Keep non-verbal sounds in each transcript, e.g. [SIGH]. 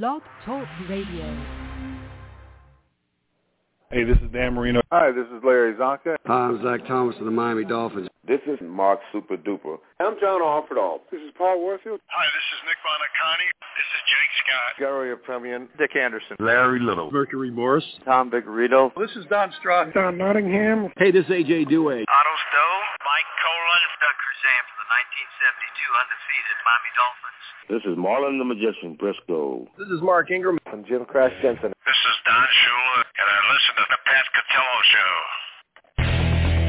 Blog Talk Radio. Hey, this is Dan Marino. Hi, this is Larry Csonka. Hi, I'm Zach Thomas of the Miami Dolphins. This is Mark Super Duper. I'm John Offerdahl. This is Paul Warfield. Hi, this is Nick Buoniconti. This is Jake Scott. Garo Yepremian. Dick Anderson. Larry Little. Mercury Morris. Tom Vigorito. This is Don Strock. Don Nottingham. Hey, this is AJ Duhe. Otto Stowe. Mike Kolen. Doug Crusan from the 1972 undefeated Miami Dolphins. This is Marlon the Magician Briscoe. This is Mark Ingram. I'm Jim Crash Jensen. This is Don Shula, and I listen to the Pat Catello Show.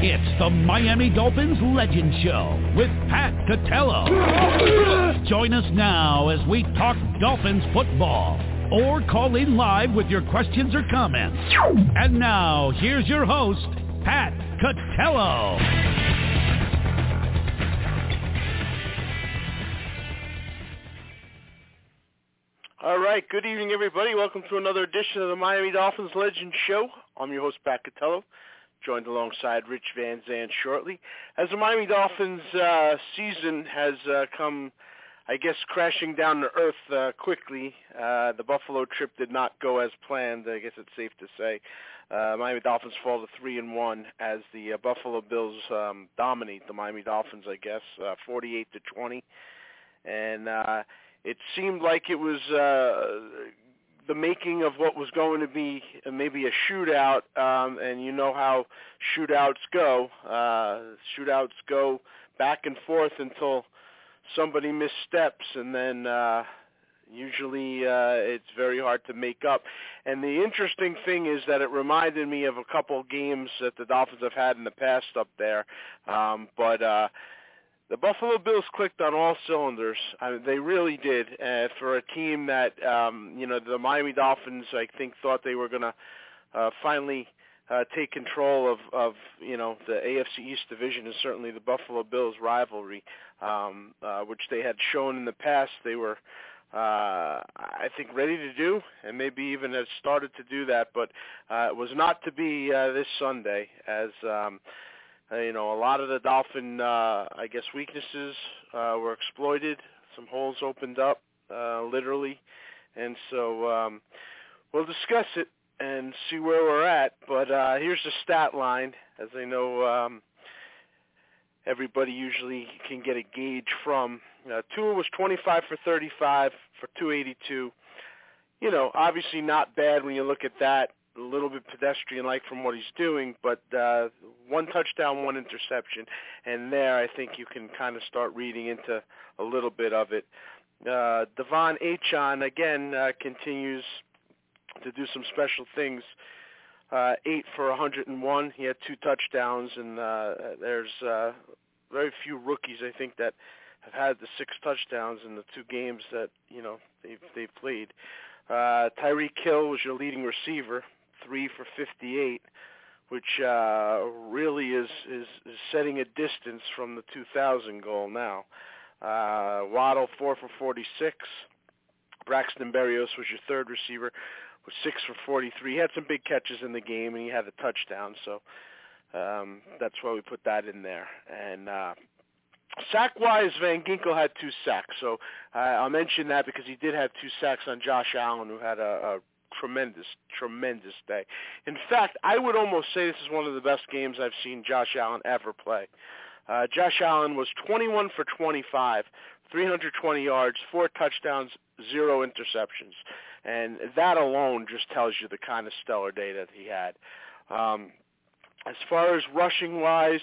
It's the Miami Dolphins Legend Show with Pat Catello. Join us now as we talk Dolphins football or call in live with your questions or comments. And now, here's your host, Pat Catello. All right, good evening, everybody. Welcome to another edition of the Miami Dolphins Legend Show. I'm your host, Pat Catello, joined alongside Rich Van Zandt shortly. As the Miami Dolphins uh, season has uh, come, I guess, crashing down to earth uh, quickly, uh, the Buffalo trip did not go as planned. I guess it's safe to say. Uh, Miami Dolphins fall to three and one as the uh, Buffalo Bills um, dominate the Miami Dolphins. I guess 48 to 20, and it seemed like it was uh, the making of what was going to be maybe a shootout. Um, and you know how shootouts go. Uh, shootouts go back and forth until somebody missteps, and then uh, usually uh, it's very hard to make up. And the interesting thing is that it reminded me of a couple games that the Dolphins have had in the past up there. Um, but uh, the Buffalo Bills clicked on all cylinders. I mean, they really did. Uh, for a team that, um, you know, the Miami Dolphins, I think, thought they were going to uh, finally uh, take control of, of, you know, the AFC East division and certainly the Buffalo Bills rivalry, um, uh, which they had shown in the past. They were, uh, I think, ready to do, and maybe even had started to do that, but uh, it was not to be uh, this Sunday as. Um, you know, a lot of the Dolphin, uh, I guess, weaknesses uh, were exploited. Some holes opened up, uh, literally, and so um, we'll discuss it and see where we're at. But uh, here's the stat line, as I know um, everybody usually can get a gauge from. Uh, Tua was 25 for 35 for 282. You know, obviously not bad when you look at that a little bit pedestrian-like from what he's doing, but uh, one touchdown, one interception, and there I think you can kind of start reading into a little bit of it. Uh, De'Von Achane again uh, continues to do some special things. Uh, eight for 101. He had two touchdowns, and uh, there's uh, very few rookies I think that have had the six touchdowns in the two games that you know they've they've played. Uh, Tyreek Hill was your leading receiver, three for 58, which uh, really is, is is setting a distance from the 2,000 goal now. Uh, Waddle four for 46. Braxton Berrios was your third receiver, with six for 43. He had some big catches in the game, and he had a touchdown, so um, that's why we put that in there. And uh, Sack-wise, Van Ginkel had two sacks, so uh, I'll mention that because he did have two sacks on Josh Allen, who had a, a tremendous, tremendous day. In fact, I would almost say this is one of the best games I've seen Josh Allen ever play. Uh, Josh Allen was 21 for 25, 320 yards, four touchdowns, zero interceptions. And that alone just tells you the kind of stellar day that he had. Um, as far as rushing wise,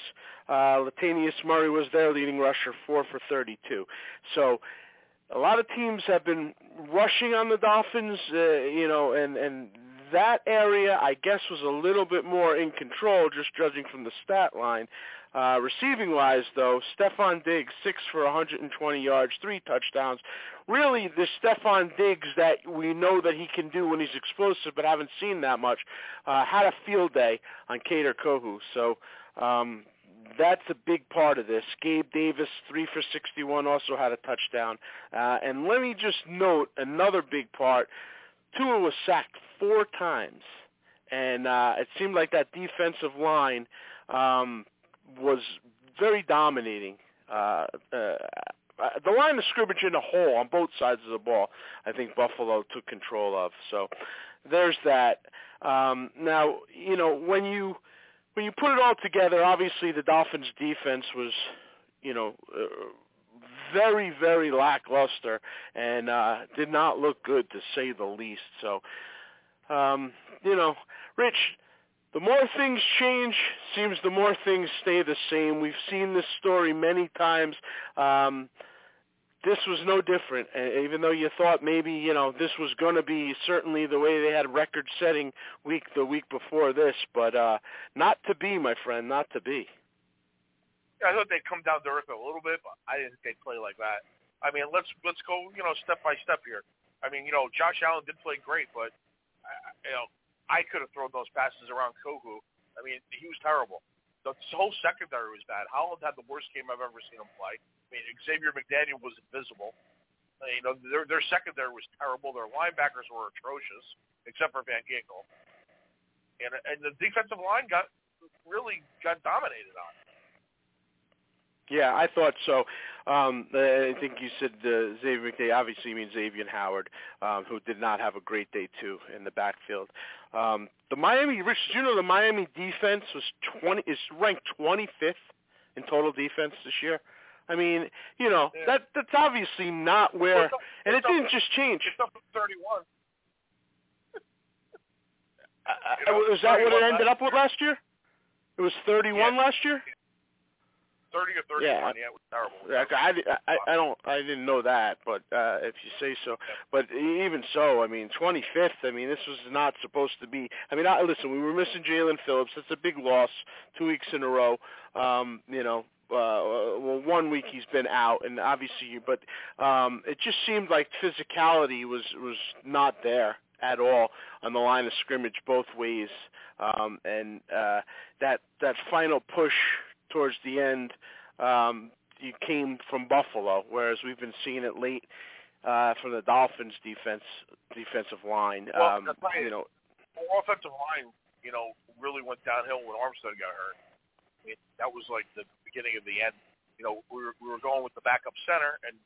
uh, Latavius Murray was their leading rusher, four for 32. So a lot of teams have been rushing on the Dolphins, uh, you know, and and that area I guess was a little bit more in control, just judging from the stat line. Uh, receiving wise, though, Stefon Diggs six for 120 yards, three touchdowns. Really, the Stefon Diggs that we know that he can do when he's explosive, but haven't seen that much, uh, had a field day on Kader Kohou. So um, that's a big part of this. Gabe Davis, three for 61, also had a touchdown. Uh, and let me just note another big part. Tua was sacked four times, and uh, it seemed like that defensive line um, was very dominating. Uh, uh, uh, the line of scrimmage in a hole on both sides of the ball. I think Buffalo took control of. So there's that. Um, now you know when you when you put it all together, obviously the Dolphins' defense was you know. Uh, very, very lackluster and uh did not look good to say the least. So um, you know, Rich, the more things change, seems the more things stay the same. We've seen this story many times. Um, this was no different. Even though you thought maybe you know this was going to be certainly the way they had record-setting week the week before this, but uh, not to be, my friend, not to be. I thought they'd come down to earth a little bit, but I didn't think they'd play like that. I mean, let's let's go, you know, step by step here. I mean, you know, Josh Allen did play great, but uh, you know, I could have thrown those passes around Kohou. I mean, he was terrible. The whole secondary was bad. Holland had the worst game I've ever seen him play. I mean, Xavier McDaniel was invisible. Uh, you know, their their secondary was terrible. Their linebackers were atrocious, except for Van Ginkel. And and the defensive line got really got dominated on. Yeah, I thought so. Um, I think you said uh, Xavier McDay. Obviously, you mean Xavier Howard, um, who did not have a great day too in the backfield. Um, the Miami, Rich, you know the Miami defense was twenty is ranked 25th in total defense this year? I mean, you know Yeah. that that's obviously not where, up- and it didn't just change. It's up to 31. [LAUGHS] Uh, You know, was that what it ended up with last year? It was 31 Yeah. last year. 30 or 31. Yeah. Yeah, it was terrible. Yeah, I, I, I don't I didn't know that, but uh, if you say so. But even so, I mean, 25th. I mean, this was not supposed to be. I mean, I, listen, we were missing Jaelan Phillips. That's a big loss. Two weeks in a row. Um, you know, uh, well, one week he's been out, and obviously, but um, it just seemed like physicality was was not there at all on the line of scrimmage both ways. Um, and uh, that that final push towards the end um, you came from Buffalo, whereas we've been seeing it late uh, from the Dolphins' defense defensive line. Well, um, you know, The offensive line, you know, really went downhill when Armstead got hurt. I mean, that was like the beginning of the end. You know, we were we were going with the backup center, and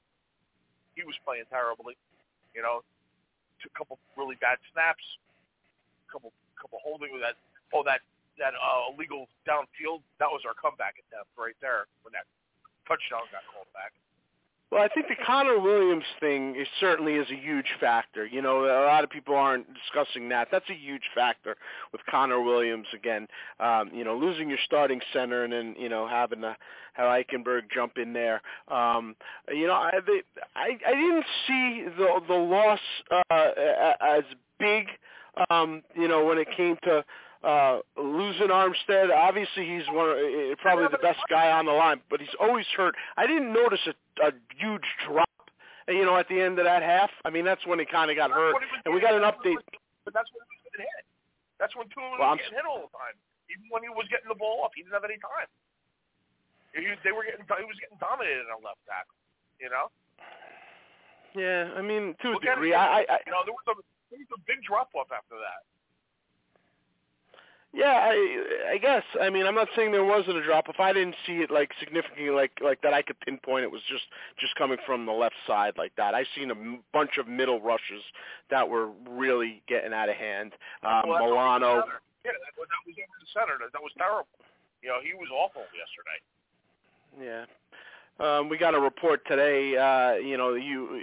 he was playing terribly. You know, took a couple really bad snaps, couple couple holding with that. Oh, that that uh, illegal downfield. That was our comeback attempt right there when that touchdown got called back. Well, I think the Connor Williams thing is certainly is a huge factor. You know, a lot of people aren't discussing that. That's a huge factor with Connor Williams again. Um, you know, losing your starting center and then you know having to have Eichenberg jump in there. Um, you know, I they, I I didn't see the the loss uh, as big. Um, you know, when it came to uh, losing Armstead, obviously he's one of, uh, probably the best guy on the line, but he's always hurt. I didn't notice a, a huge drop, uh, you know, at the end of that half. I mean, that's when he kind of got hurt, was and we got an update. But that's when he was getting hit. That's when was Well, I'm getting hit all the time. Even when he was getting the ball up, he didn't have any time. He, they were getting he was getting dominated on left tackle. You know, Yeah, I mean, to a Look degree, it. I, I, you know there was a there was a big drop off after that. Yeah, I, I guess. I mean, I'm not saying there wasn't a drop. If I didn't see it like significantly, like like that, I could pinpoint it was just just coming from the left side like that. I seen a m- bunch of middle rushes that were really getting out of hand. Um, Well, Milano. Yeah, that was, that was over the center. That, that was terrible. You know, he was awful yesterday. Yeah. Um, we got a report today. Uh, you know, you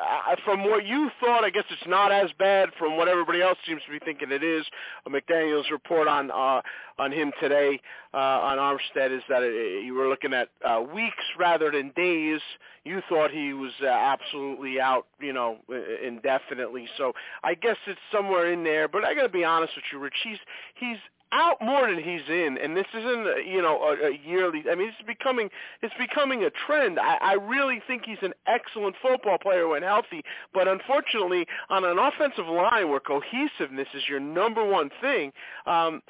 uh, from what you thought, I guess it's not as bad. From what everybody else seems to be thinking it is. Uh, McDaniel's report on uh, on him today uh, on Armstead is that it, you were looking at uh, weeks rather than days. You thought he was uh, absolutely out, you know, indefinitely. So I guess it's somewhere in there. But I got to be honest with you, Rich. He's he's out more than he's in, and this isn't uh, you know a, a yearly. I mean, it's becoming it's becoming a trend. I, I really think he's an excellent football player when healthy, but unfortunately, on an offensive line where cohesiveness is your number one thing, um,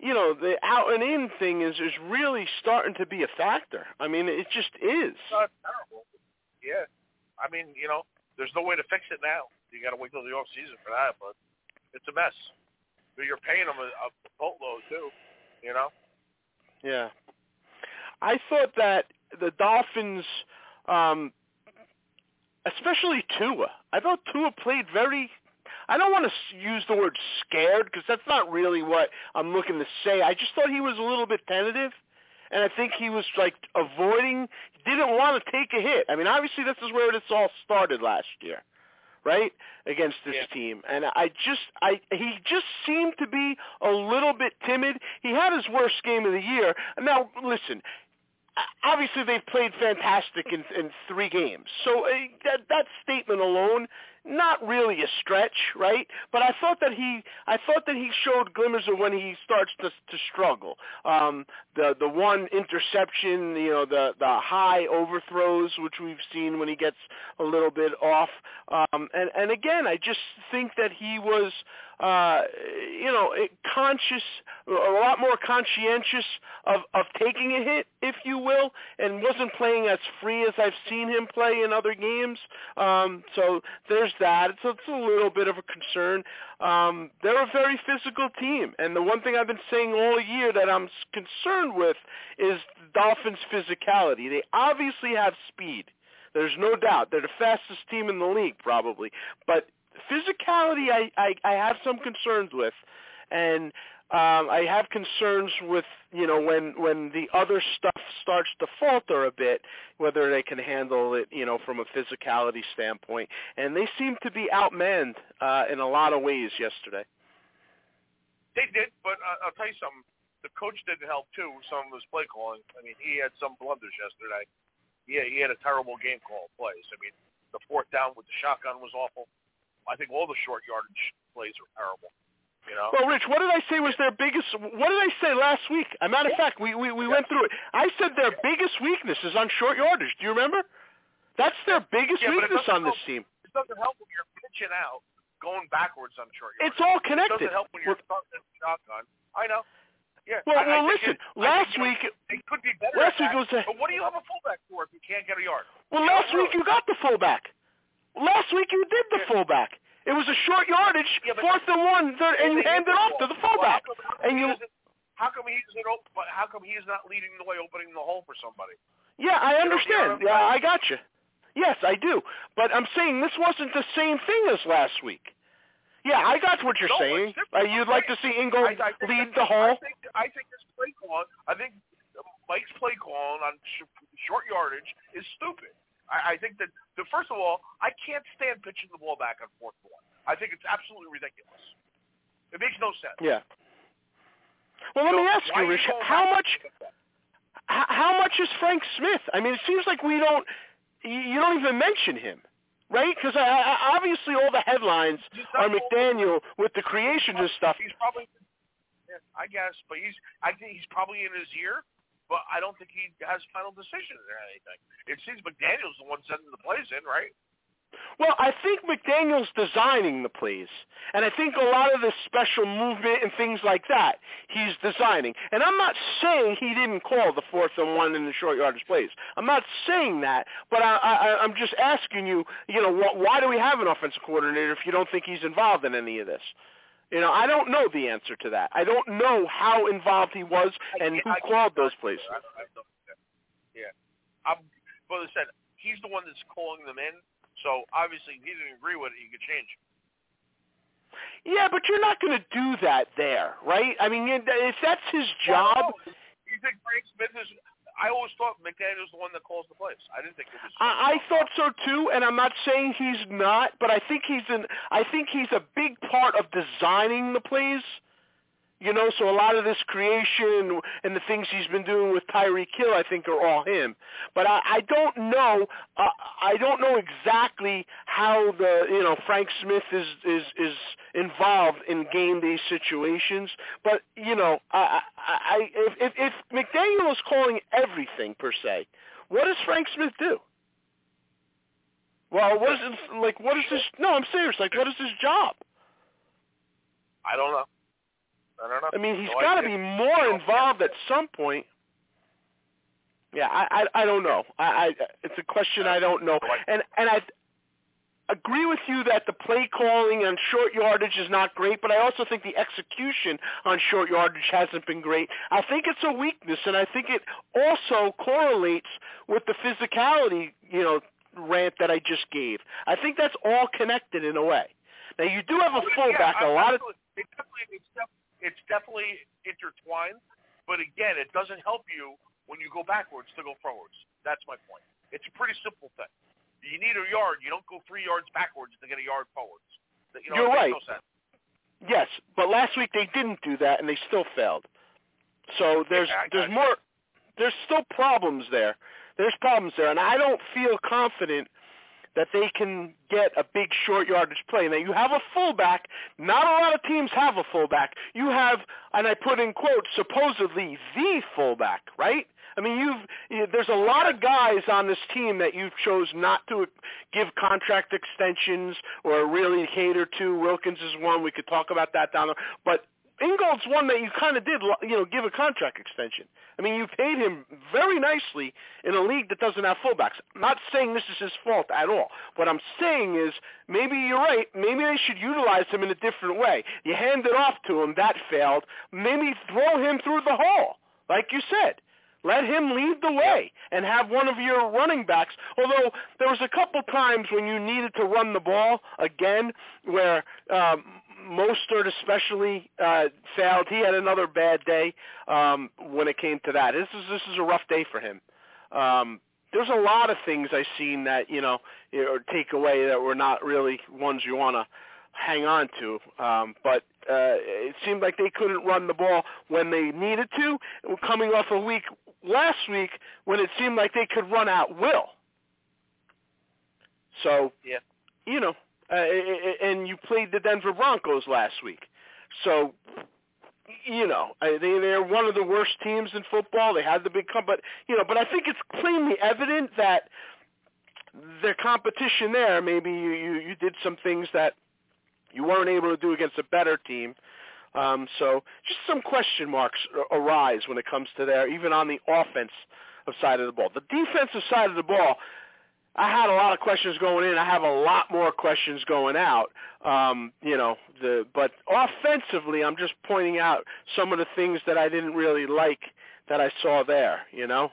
you know the out and in thing is is really starting to be a factor. I mean, it just is. Terrible. Yeah, I mean, you know, there's no way to fix it now. You got to wait till the off season for that, but it's a mess. But you're paying him a, a boatload too. You know. Yeah. I thought that the Dolphins um especially Tua. I thought Tua played very. I don't want to use the word scared because that's not really what I'm looking to say. I just thought he was a little bit tentative, and I think he was like avoiding. Didn't want to take a hit. I mean, obviously this is where this all started last year, right? Against this Yeah. team, and I just, I he just seemed to be a little bit timid. He had his worst game of the year. Now, listen, obviously they've played fantastic in, in three games. So uh, that that statement alone, not really a stretch, right? But I thought that he, I thought that he showed glimmers of when he starts to to struggle. Um, the the one interception, you know, the the high overthrows, which we've seen when he gets a little bit off. Um, and and again, I just think that he was. Uh, you know, conscious, a lot more conscientious of, of taking a hit, if you will, and wasn't playing as free as I've seen him play in other games. Um, so there's that. It's, it's a little bit of a concern. Um, they're a very physical team, and the one thing I've been saying all year that I'm concerned with is the Dolphins' physicality. They obviously have speed. There's no doubt. They're the fastest team in the league, probably. But physicality I, I, I have some concerns with and um, I have concerns with you know when when the other stuff starts to falter a bit whether they can handle it you know from a physicality standpoint and they seem to be outmanned uh, in a lot of ways yesterday They did, but uh, I'll tell you something. The coach didn't help too. Some of his play calling. I mean, he had some blunders yesterday. He he had a terrible game call plays. I mean, the fourth down with the shotgun was awful. I think all the short yardage plays were terrible. You know. Well, Rich, what did I say was their biggest? What did I say last week? As a matter of fact, we we, we went through it. I said their biggest weakness is on short yardage. Do you remember? That's their biggest Yeah, weakness on this team. It doesn't help when you're pitching out, going backwards on short yardage. It's all It connected. doesn't help when you're starting shotgun. I know. Yeah. Well, I, well, I listen. it- last know, week, It could be better. last week that, was a- But what do you have a fullback for if you can't get a yard? well, You last week you got the fullback. Last week you did the Yeah. fullback. It was a short yardage, Yeah, fourth and one, third, and you hand it off to the fullback. Well, how come- how And you, How come he isn't? how come he is not leading the way, opening the hole for somebody? yeah, I You know- you know understand. Yeah. I got you. Yes, I do. But I'm saying this wasn't the same thing as last week. Yeah, I got what you're No, saying. Uh, you'd like to see Ingo I, I lead the hole. I think, I think this play call. I think Mike's play calling on sh- short yardage is stupid. I, I think that the first of all, I can't stand pitching the ball back on fourth and one. I think it's absolutely ridiculous. It makes no sense. Yeah. Well, let So me ask you, Rich, how much how much is Frank Smith? I mean, it seems like we don't you don't even mention him, right? Because obviously all the headlines are McDaniel with the creations and stuff. He's probably, I guess, but he's. I think he's probably in his year, but I don't think he has final decision or anything. It seems McDaniel's the one sending the plays in, right? Well, I think McDaniel's designing the plays, and I think a lot of the special movement and things like that he's designing. And I'm not saying he didn't call the fourth and one in the short yardage plays. I'm not saying that, but I, I, I'm just asking you, you know, wh- why do we have an offensive coordinator if you don't think he's involved in any of this? You know, I don't know the answer to that. I don't know how involved he was and who called those plays. I, I yeah, I'm. I said, he's the one that's calling them in. So obviously, if he didn't agree with it, he could change. Yeah, but you're not going to do that there, right? I mean, if that's his job, You think Frank Smith is? I always thought McDaniel's the one that calls the plays. I didn't think it was. I, I thought so too, and I'm not saying he's not, but I think he's an. I think he's a big part of designing the plays. You know, so a lot of this creation and the things he's been doing with Tyreek Hill, I think, are all him. But I, I don't know. Uh, I don't know exactly how the you know Frank Smith is is is involved in game day situations. But you know, I, I, I if, if McDaniel is calling everything per se, what does Frank Smith do? Well, what is like? What is this? No, I'm serious. Like, what is his job? I don't know. I don't know. I mean, he's No got to be more involved at some point. Yeah, I I, I don't know. I, I it's a question I don't know, and and I agree with you that the play calling on short yardage is not great, but I also think the execution on short yardage hasn't been great. I think it's a weakness, and I think it also correlates with the physicality, you know, rant that I just gave. I think that's all connected in a way. Now you do have a Oh, fullback. yeah, a lot of it definitely, it's, definitely intertwined. But again, it doesn't help you when you go backwards to go forwards. That's my point. It's a pretty simple thing. You need a yard. You don't go three yards backwards to get a yard forwards. You know, You're right. No yes, but last week they didn't do that and they still failed. So there's Yeah, there's more. There's still problems there. There's problems there, and I don't feel confident that they can get a big short yardage play. Now you have a fullback. Not a lot of teams have a fullback. You have, and I put in quotes, supposedly the fullback, right? I mean, you've you, there's a lot of guys on this team that you chose not to give contract extensions or really cater to. Wilkins is one. We could talk about that down there, but Ingold's one that you kind of did, you know, give a contract extension. I mean, you paid him very nicely in a league that doesn't have fullbacks. I'm not saying this is his fault at all. What I'm saying is maybe you're right. Maybe they should utilize him in a different way. You hand it off to him. That failed. Maybe throw him through the hole, like you said. Let him lead the way and have one of your running backs. Although there was a couple times when you needed to run the ball again, where um, Mostert especially uh, failed. He had another bad day um, when it came to that. This is this is a rough day for him. Um, there's a lot of things I've seen that you know or take away that were not really ones you want to hang on to. Um, but uh, it seemed like they couldn't run the ball when they needed to. Coming off a week last week when it seemed like they could run at will. So Yeah. you know, uh, and you played the Denver Broncos last week. So, you know, they they're one of the worst teams in football. They had the big come, but you know, but I think it's plainly evident that their competition there. Maybe you you, you did some things that you weren't able to do against a better team. Um, so just some question marks arise when it comes to there, even on the offense of side of the ball. The defensive side of the ball, I had a lot of questions going in. I have a lot more questions going out. Um, you know, the but offensively, I'm just pointing out some of the things that I didn't really like that I saw there. You know.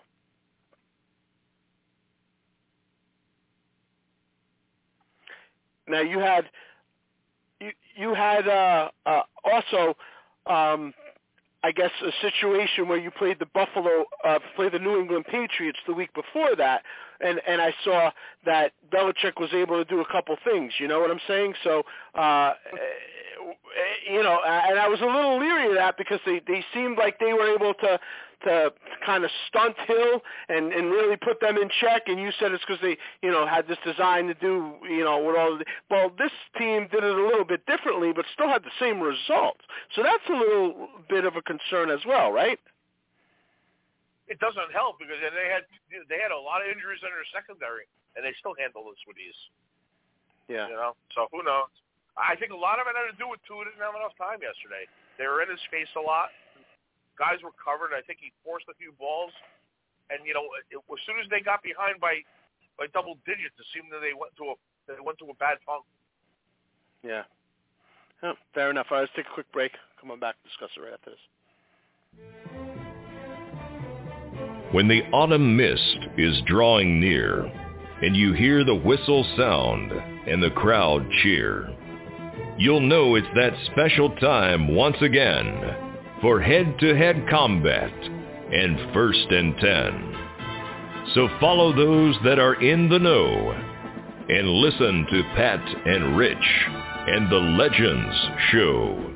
Now you had you you had uh, uh, also um, I guess a situation where you played the Buffalo, uh, played the New England Patriots the week before that, and and I saw that Belichick was able to do a couple things. You know what I'm saying? So, uh, you know, and I was a little leery of that because they they seemed like they were able to to kind of stunt Hill and and really put them in check. And you said it's because they you know had this design to do you know with all. The, well, this team did it a little bit differently, but still had the same results. So that's a little bit of a concern as well, right? It doesn't help because they had they had a lot of injuries in their secondary, and they still handle this with ease. Yeah. You know, so who knows? I think a lot of it had to do with Tua didn't have enough time yesterday. They were in his face a lot. Guys were covered. I think he forced a few balls, and you know, it, as soon as they got behind by by double digits, it seemed that they went to a they went to a bad funk. Yeah. Oh, fair enough. All right, let's take a quick break. Come on back. Discuss it right after this. When the autumn mist is drawing near and you hear the whistle sound and the crowd cheer, you'll know it's that special time once again for head-to-head combat and first and ten. So follow those that are in the know and listen to Pat and Rich and the Legends Show.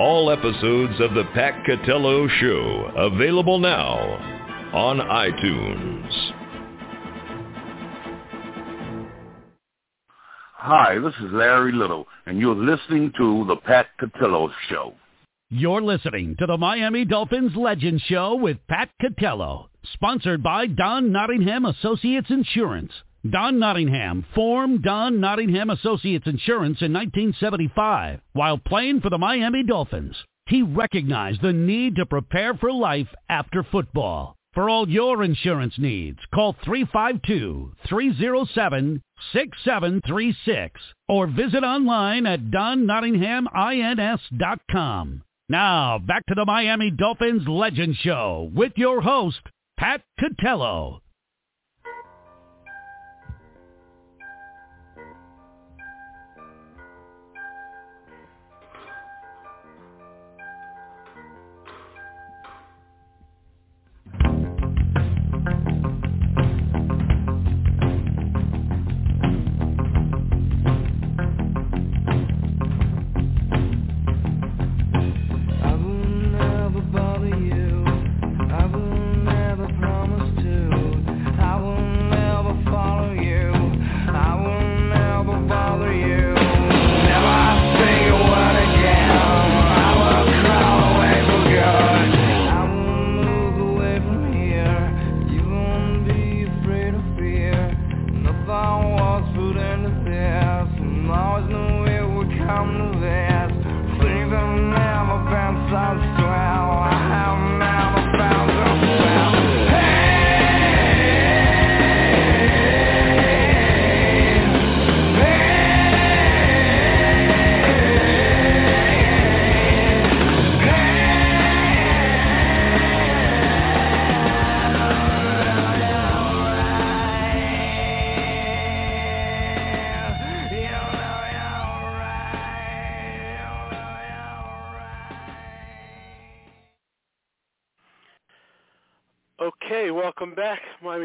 All episodes of the Pat Catello Show available now on iTunes. Hi, this is Larry Little, and you're listening to the Pat Catello Show. You're listening to the Miami Dolphins Legend Show with Pat Catello, sponsored by Don Nottingham Associates Insurance. Don Nottingham formed Don Nottingham Associates Insurance in 1975 while playing for the Miami Dolphins. He recognized the need to prepare for life after football. For all your insurance needs, call 352-307-6736 or visit online at donnottinghamins.com. Now, back to the Miami Dolphins Legend Show with your host, Pat Catello.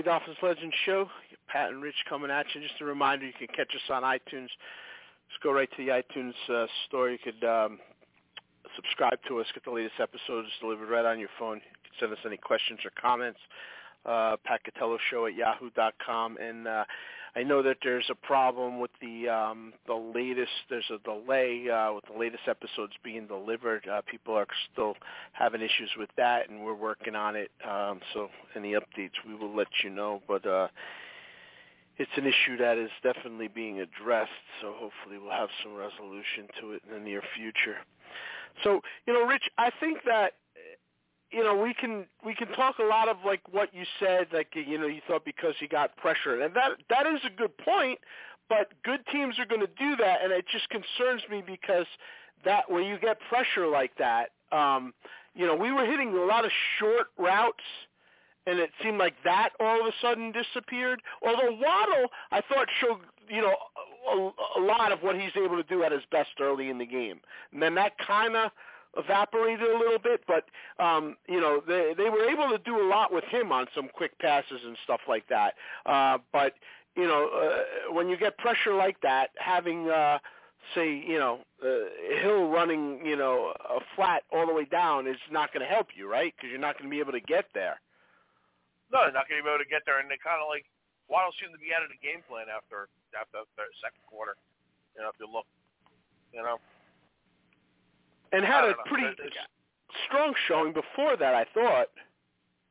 Dolphins Legends Show. Pat and Rich coming at you. Just a reminder, you can catch us on iTunes. Just go right to the iTunes uh, store. You could um, subscribe to us, get the latest episodes delivered right on your phone. You can send us any questions or comments. Uh, Pat Catello Show at yahoo.com. And uh, I know that there's a problem with the um, the latest. There's a delay uh, with the latest episodes being delivered. Uh, people are still having issues with that, and we're working on it. Um, so any updates, we will let you know. But uh, it's an issue that is definitely being addressed. So hopefully we'll have some resolution to it in the near future. So you know, Rich, I think that you know, we can we can talk a lot of like what you said, like you know, you thought because he got pressure, and that that is a good point. But good teams are going to do that, and it just concerns me because that when you get pressure like that, um, you know, we were hitting a lot of short routes, and it seemed like that all of a sudden disappeared. Although Waddle, I thought showed you know a, a lot of what he's able to do at his best early in the game, and then that kind of evaporated a little bit, but um, you know they they were able to do a lot with him on some quick passes and stuff like that. Uh, but you know uh, when you get pressure like that, having uh, say you know uh, Hill running you know a flat all the way down is not going to help you, right? Because you're not going to be able to get there. No, they're not going to be able to get there, and they kind of like Waddle seemed to be out of the game plan after after the second quarter. You know, if you look, you know and had a know. pretty strong showing before that. I thought.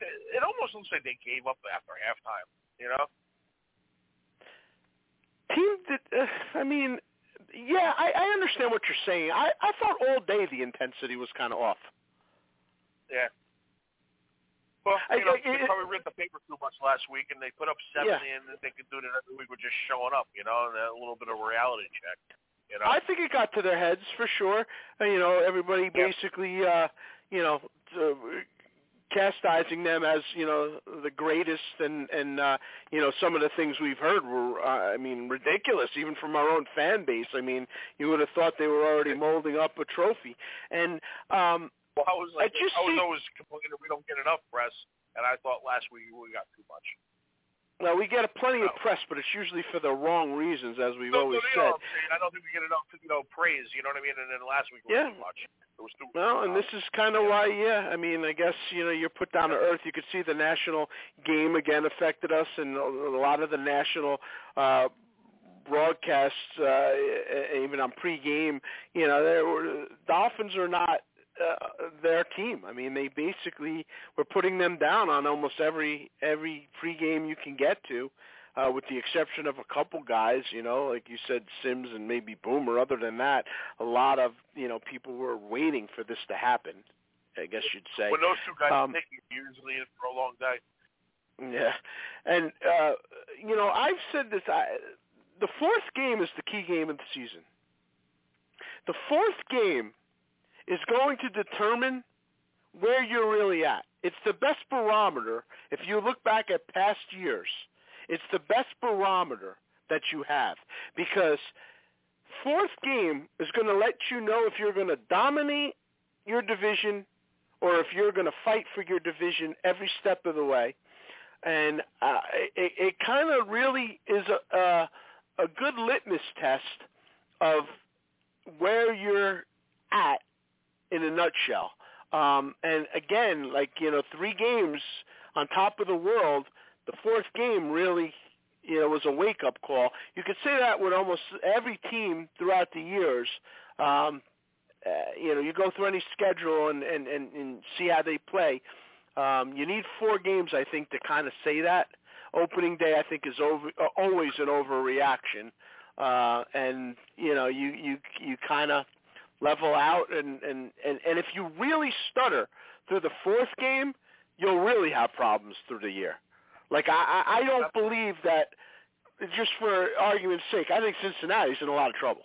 it, almost looks like they gave up after halftime. You know. Team that uh, I mean, yeah, I, I understand what you're saying. I I thought all day the intensity was kind of off. Yeah. Well, you know, I- they it- probably read the paper too much last week, and they put up seventy, Yeah. and they could do it every week with just showing up, you know, and a little bit of reality check. You know, I think it got to their heads for sure. Uh, you know, everybody basically, uh, you know, uh, chastising them as you know the greatest, and and uh, you know some of the things we've heard were, uh, I mean, ridiculous, even from our own fan base. I mean, you would have thought they were already molding up a trophy, and um, well, I was like, I just I was see- always complaining we don't get enough press, and I thought last week we got too much. Well, we get a plenty of press, but it's usually for the wrong reasons, as we've No, always no, said. I don't think we get enough, you know, praise. You know what I mean? And then last week was Yeah. too much. It was too. Well, and this is kind of why, yeah. I mean, I guess you know you're put down to earth. You could see the national game again affected us, and a a lot of the national uh, broadcasts, uh, even on pregame, you know, there were Dolphins are not uh, their team. I mean, they basically were putting them down on almost every every pregame you can get to. Uh, with the exception of a couple guys, you know, like you said, Sims and maybe Boomer. Other than that, a lot of you know people were waiting for this to happen. I guess you'd say. When those two guys Um, pick, usually is for a long day. Yeah, and uh, you know I've said this. I, the fourth game is the key game of the season. The fourth game is going to determine where you're really at. It's the best barometer. If you look back at past years, it's the best barometer that you have because fourth game is going to let you know if you're going to dominate your division or if you're going to fight for your division every step of the way. And uh, it, it kind of really is a, a a good litmus test of where you're at in a nutshell. Um, and again, like you know, three games on top of the world, the fourth game really, you know, was a wake-up call. You could say that with almost every team throughout the years. Um, uh, you know, you go through any schedule and, and, and, and see how they play. Um, you need four games, I think, to kind of say that. Opening day, I think, is over, uh, always an overreaction, uh, and you know, you you you kind of level out, and, and and and if you really stutter through the fourth game, you'll really have problems through the year. Like I I don't believe that. Just for argument's sake, I think Cincinnati's in a lot of trouble.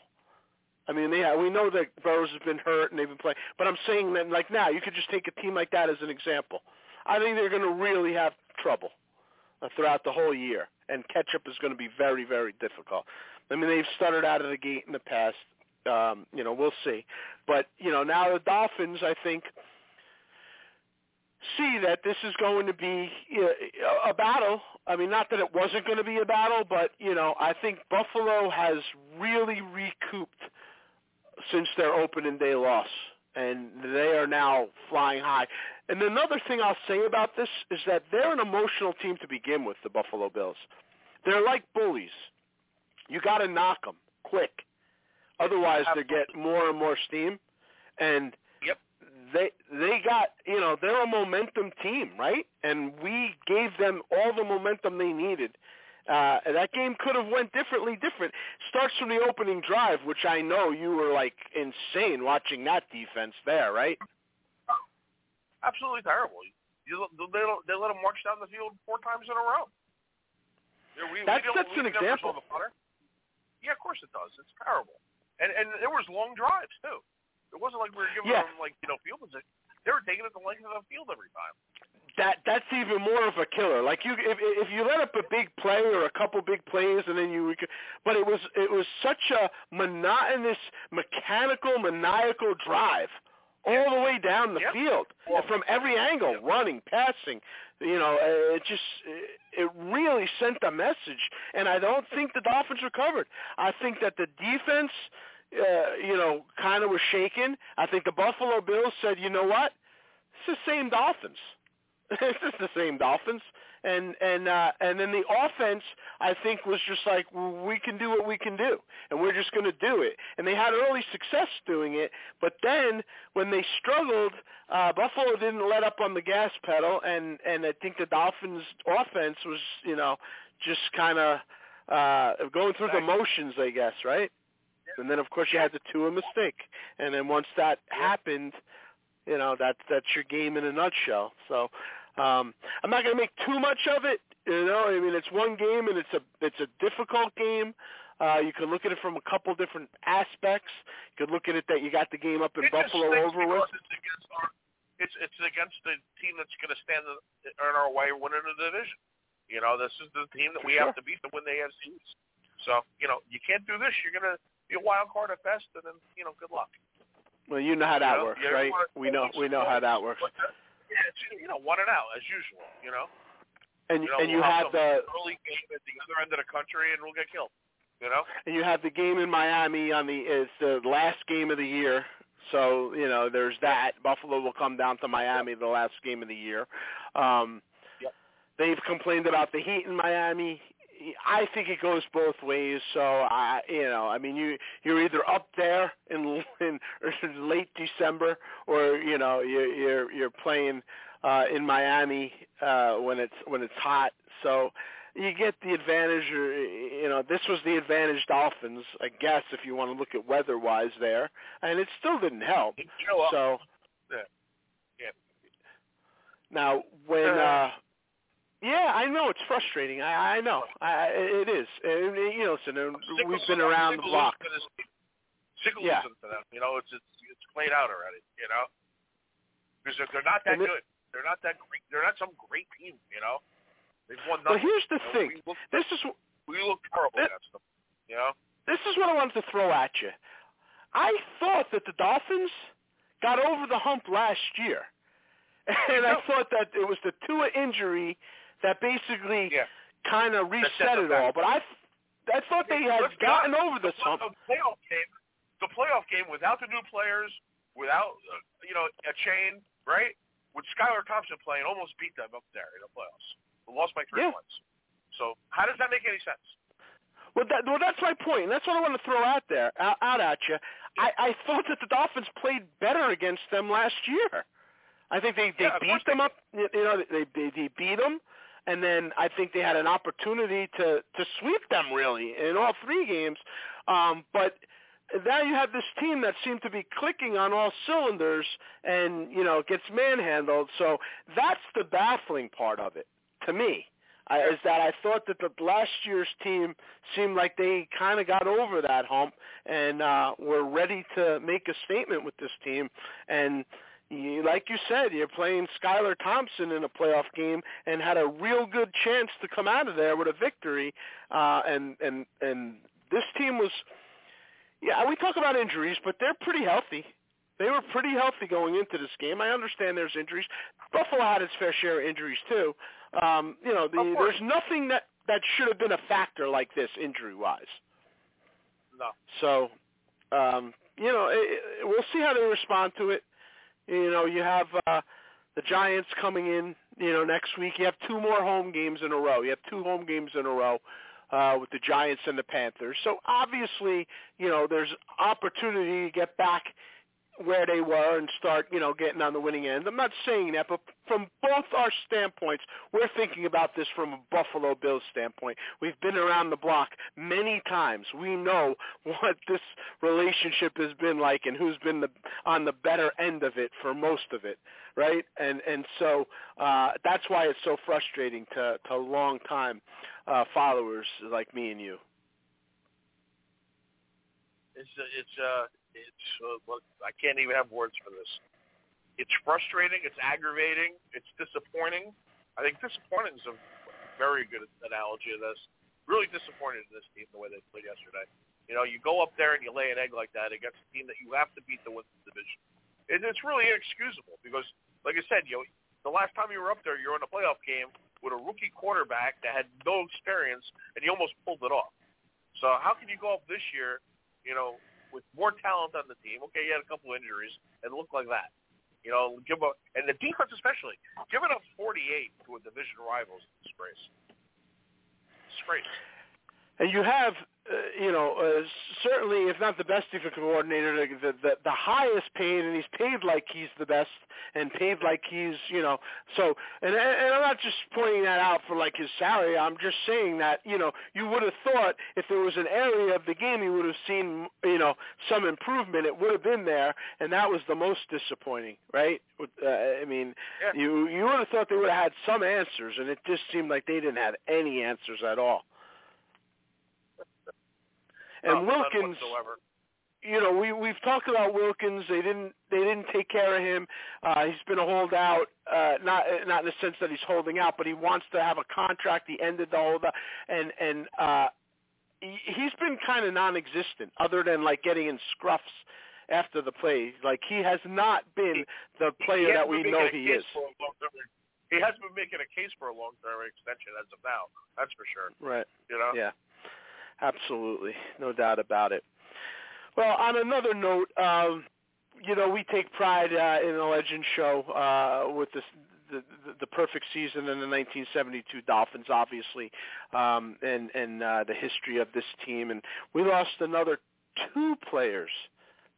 I mean, yeah, we know that Burrows has been hurt and they've been playing, but I'm saying that like now you could just take a team like that as an example. I think they're going to really have trouble uh, throughout the whole year, and catch up is going to be very, very difficult. I mean, they've stuttered out of the gate in the past. Um, you know, we'll see, but you know, now the Dolphins, I think, see that this is going to be a battle. I mean, not that it wasn't going to be a battle, but you know, I think Buffalo has really recouped since their opening day loss, and they are now flying high. And another thing I'll say about this is that they're an emotional team to begin with, the Buffalo Bills. They're like bullies. You got to knock them quick, otherwise they get more and more steam. And Yep. they they got you know they're a momentum team, right? And we gave them all the momentum they needed. Uh, that game could have went differently. Different starts from the opening drive, which I know you were like insane watching that defense there, right? Absolutely terrible. You, they, they let them march down the field four times in a row. We, That's- we that's an example. saw the punter. Yeah, of course it does. It's terrible. And and there was long drives too. It wasn't like we were giving Yeah. them like you know field position. They were taking it the length of the field every time. that that's even more of a killer. Like you, if if you let up a big play or a couple big plays, and then you, but it was it was such a monotonous, mechanical, maniacal drive all the way down the Yep. field and from every angle, running, passing. You know, uh, it just it really sent a message, and I don't think the Dolphins recovered. I think that the defense, uh, you know, kind of was shaken. I think the Buffalo Bills said, you know what, it's the same Dolphins. [LAUGHS] it's just the same Dolphins. And and uh, and then the offense, I think, was just like we can do what we can do, and we're just going to do it. And they had early success doing it, but then when they struggled, uh, Buffalo didn't let up on the gas pedal, and and I think the Dolphins' offense was, you know, just kind of uh, going through the motions, I guess, right? And then of course you had the Tua mistake, and then once that happened, you know that's that's your game in a nutshell. So um, I'm not going to make too much of it. You know, I mean it's one game and it's a it's a difficult game. Uh, you can look at it from a couple different aspects. You could look at it that you got the game up in It Buffalo over with. It's against our, it's it's against the team that's going to stand in in our way winning the division. You know, this is the team that we Sure. have to beat to win the AFC East. So you know, you can't do this. You're going to a wild card at best, and then you know, good luck. Well, you know how that You know, works, you right? We know we know how that works. But, uh, yeah, it's, you know, one and out as usual. You know, And you know, and you we'll have had some the early game at the other end of the country, and we'll get killed. You know, and you have the game in Miami on the it's the last game of the year. So you know there's that. Buffalo will come down to Miami the last game of the year. Um, Yep. They've complained about the heat in Miami. I think it goes both ways. So I, you know, I mean, you you're either up there in [LAUGHS] in late December, or you know, you're you're, you're playing uh, in Miami uh, when it's when it's hot. So you get the advantage, or you know, this was the advantage Dolphins, I guess, if you want to look at weather-wise there, and it still didn't help. So Yeah. Yeah. now when Uh, uh yeah, I know it's frustrating. I I know. I it is. And, you know, listen, and we've been around the block. losing to this team. Sick of Yeah. to them. You know, it's it's it's played out already. You know, because they're, they're not that And it- good. They're not that great. They're not some great team. You know, they've won But nothing. here's the You know, thing. Look, This is we look terrible It- against them. You know, this is what I wanted to throw at you. I thought that the Dolphins got over the hump last year, [LAUGHS] and I thought that it was the Tua injury that basically yeah. kind of reset it all. But I, I thought they had Let's gotten over this the, hump. The playoff game, the playoff game without the new players, without uh, you know a chain, right? With Skylar Thompson playing, almost beat them up there in the playoffs. We lost by three Yeah. points. So how does that make any sense? Well, that, well, that's my point. and That's what I want to throw out there, out, out at you. I, I thought that the Dolphins played better against them last year. I think they they Yeah, beat them up. You know, they, they they beat them, and then I think they had an opportunity to to sweep them really in all three games. Um, but now you have this team that seemed to be clicking on all cylinders, and you know gets manhandled. So that's the baffling part of it to me. I, is that I thought that the last year's team seemed like they kind of got over that hump and uh, were ready to make a statement with this team. And you, like you said, you're playing Skylar Thompson in a playoff game and had a real good chance to come out of there with a victory. Uh, and and and this team was, yeah, we talk about injuries, but they're pretty healthy. They were pretty healthy going into this game. I understand there's injuries. Buffalo had its fair share of injuries too. Um, you know, the, there's nothing that that should have been a factor like this injury wise. No. So, um, you know, it, it, we'll see how they respond to it. You know, you have uh, the Giants coming in. You know, next week you have two more home games in a row. You have two home games in a row uh, with the Giants and the Panthers. So obviously, you know, there's opportunity to get back where they were and start, you know, getting on the winning end. I'm not saying that, but from both our standpoints, we're thinking about this from a Buffalo Bills standpoint. We've been around the block many times. We know [LAUGHS] what this relationship has been like and who's been the on the better end of it for most of it, right? And and so uh that's why it's so frustrating to to long time uh followers like me and you. It's it's uh it's uh, look, I can't even have words for this. It's frustrating. It's aggravating. It's disappointing. I think disappointing is a very good analogy of this. Really disappointed in this team the way they played yesterday. You know, you go up there and you lay an egg like that against a team that you have to beat to win the division. And it's really inexcusable because, like I said, you know, the last time you were up there, you're in a playoff game with a rookie quarterback that had no experience, and you almost pulled it off. So how can you go up this year, you know, with more talent on the team. Okay, you had a couple injuries and look like that. You know, give up, and the defense especially, giving up 48 to a division rival is disgrace. Disgrace. And you have uh, you know, uh, certainly, if not the best defensive coordinator, the, the the highest paid, and he's paid like he's the best, and paid like he's, you know, so. And and I'm not just pointing that out for like his salary. I'm just saying that, you know, you would have thought if there was an area of the game you would have seen, you know, some improvement, it would have been there, and that was the most disappointing, right? Uh, I mean, yeah. you you would have thought they would have had some answers, and it just seemed like they didn't have any answers at all. And no, Wilkins, you know, we we've talked about Wilkins. They didn't they didn't take care of him. Uh, he's been a holdout, uh, not not in the sense that he's holding out, but he wants to have a contract. He ended the holdout, and and uh, he, he's been kind of non-existent, other than like getting in scruffs after the play. Like he has not been the player that we know he is. He hasn't been making a case for a long-term extension as of now. That's for sure. Right. You know. Yeah. Absolutely, no doubt about it. Well, on another note, um, you know, we take pride uh, in the Legend Show uh, with this, the, the the perfect season in the 1972 Dolphins, obviously, um, and and uh, the history of this team. And we lost another two players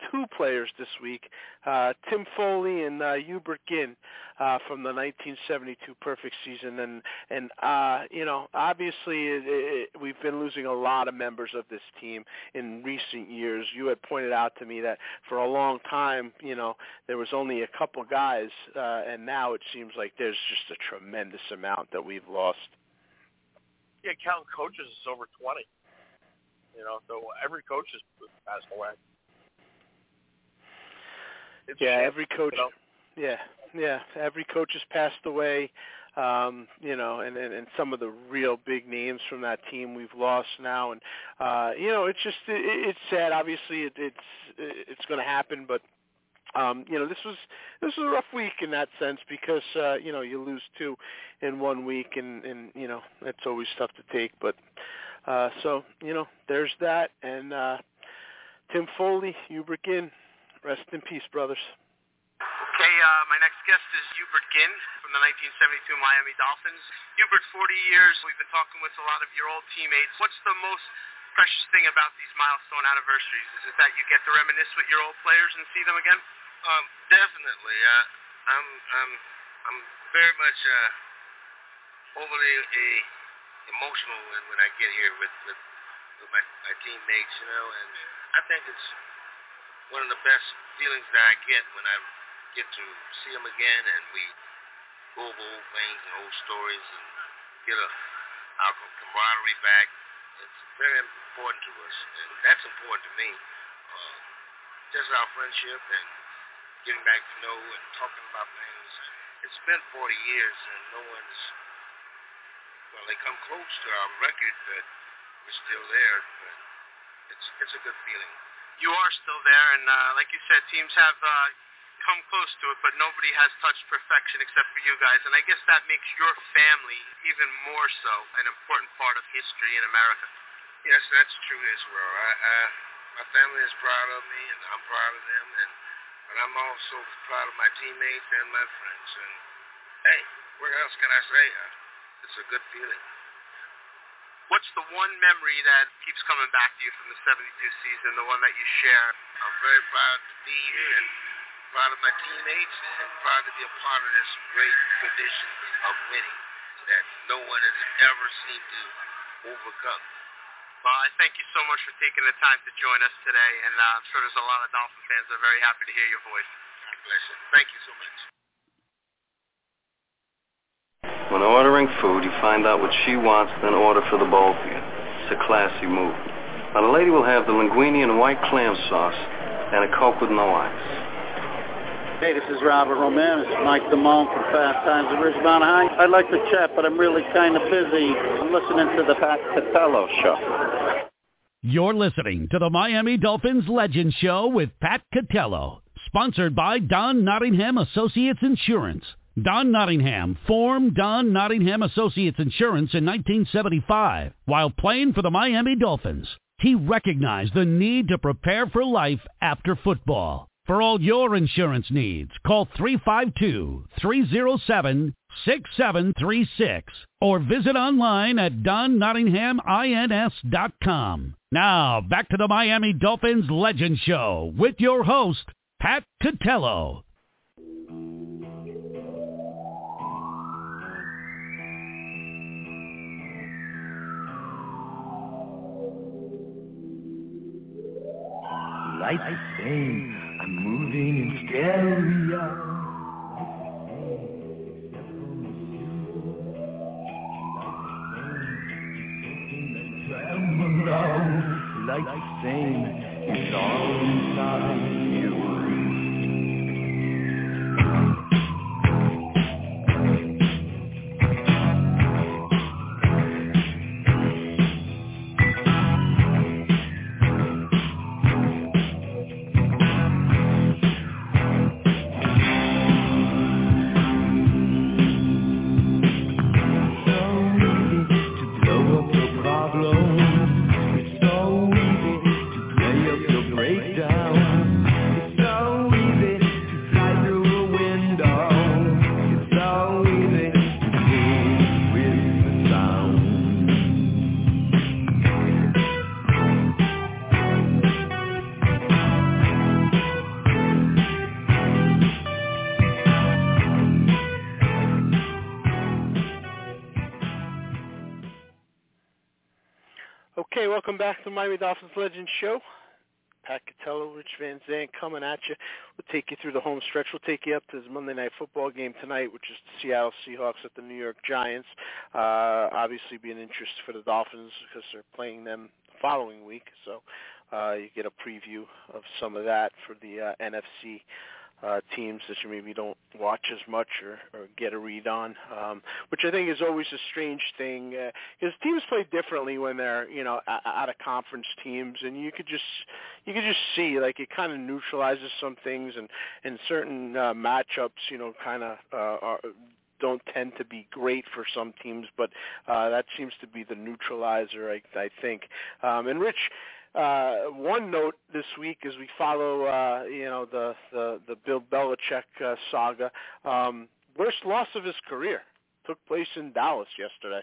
two players this week, uh, Tim Foley and uh, Hubert Ginn uh, from the 1972 perfect season. And, and uh, you know, obviously it, it, we've been losing a lot of members of this team in recent years. You had pointed out to me that for a long time, you know, there was only a couple guys, uh, and now it seems like there's just a tremendous amount that we've lost. Yeah, count coaches is over 20. You know, so every coach has passed away. It's yeah, every coach. You know? Yeah, yeah. Every coach has passed away. Um, you know, and, and and some of the real big names from that team we've lost now, and uh, you know, it's just it, it's sad. Obviously, it, it's it's going to happen, but um, you know, this was this was a rough week in that sense because uh, you know you lose two in one week, and and you know it's always tough to take. But uh, so you know, there's that, and uh, Tim Foley, Hubert Ginn, Rest in peace, brothers. Okay, uh, my next guest is Hubert Ginn from the 1972 Miami Dolphins. Hubert, 40 years. We've been talking with a lot of your old teammates. What's the most precious thing about these milestone anniversaries? Is it that you get to reminisce with your old players and see them again? Um, definitely. Uh, I'm, I'm, I'm very much uh, overly uh, emotional when, when I get here with, with, with my, my teammates, you know, and I think it's one of the best feelings that I get when I get to see them again and we go over old things and old stories and get a, our camaraderie back. It's very important to us, and that's important to me. Uh, just our friendship and getting back to know and talking about things. It's been 40 years, and no one's well. They come close to our record, but we're still there. But it's it's a good feeling. You are still there, and uh, like you said, teams have uh, come close to it, but nobody has touched perfection except for you guys, and I guess that makes your family even more so an important part of history in America. Yes, that's true well. I, I, my family is proud of me, and I'm proud of them, and but I'm also proud of my teammates and my friends. And hey, what else can I say? Uh, it's a good feeling. What's the one memory that keeps coming back to you from the 72 season, the one that you share? I'm very proud to be here and proud of my teammates and proud to be a part of this great tradition of winning that no one has ever seemed to overcome. Well, I thank you so much for taking the time to join us today, and uh, I'm sure there's a lot of Dolphin fans that are very happy to hear your voice. God bless you. Thank you so much. When ordering food, you find out what she wants, then order for the both of you. It's a classy move. Now, the lady will have the linguine and white clam sauce and a Coke with no ice. Hey, this is Robert Romanus. It's Mike Damone from Fast Times at Ridgemont High. I'd like to chat, but I'm really kind of busy. I'm listening to the Pat Catello show. You're listening to the Miami Dolphins Legend Show with Pat Catello, sponsored by Don Nottingham Associates Insurance. Don Nottingham formed Don Nottingham Associates Insurance in 1975 while playing for the Miami Dolphins. He recognized the need to prepare for life after football. For all your insurance needs, call 352-307-6736 or visit online at donnottinghamins.com. Now, back to the Miami Dolphins Legend Show with your host, Pat Catello. Lights saying I'm moving in stereo. Lights saying it's all welcome back to Miami Dolphins Legends Show. Pat Catello, Rich Van Zandt coming at you. We'll take you through the home stretch. We'll take you up to the Monday Night Football game tonight, which is the Seattle Seahawks at the New York Giants. Uh, obviously, be an interest for the Dolphins because they're playing them the following week. So uh, you get a preview of some of that for the uh, NFC uh, teams that you maybe don't watch as much or, or get a read on, um, which I think is always a strange thing because uh, teams play differently when they're you know out of conference teams, and you could just you could just see like it kind of neutralizes some things, and and certain uh, matchups you know kind of uh, are don't tend to be great for some teams, but uh, that seems to be the neutralizer, I, I think. Um, and Rich, uh, one note this week as we follow, uh, you know, the the, the Bill Belichick uh, saga. Um, worst loss of his career took place in Dallas yesterday.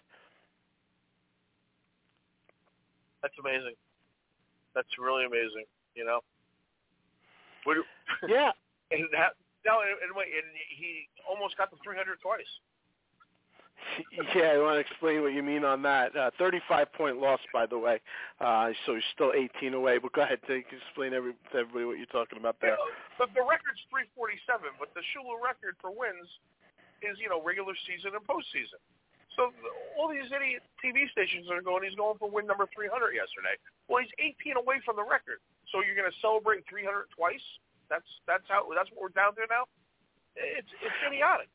That's amazing. That's really amazing. You know. What, yeah. [LAUGHS] And that, no, and, and wait, and he almost got the 300 twice. [LAUGHS] Yeah, I want to explain what you mean on that. Uh, 35 point loss, by the way. Uh, so he's still 18 away. But go ahead, take explain every, to everybody what you're talking about there. Yeah, the, the record's 347, but the Shula record for wins is you know regular season and postseason. So all these idiot TV stations are going. He's going for win number 300 yesterday. Well, he's 18 away from the record. So you're going to celebrate 300 twice? That's that's how that's what we're down there now. It's it's idiotic.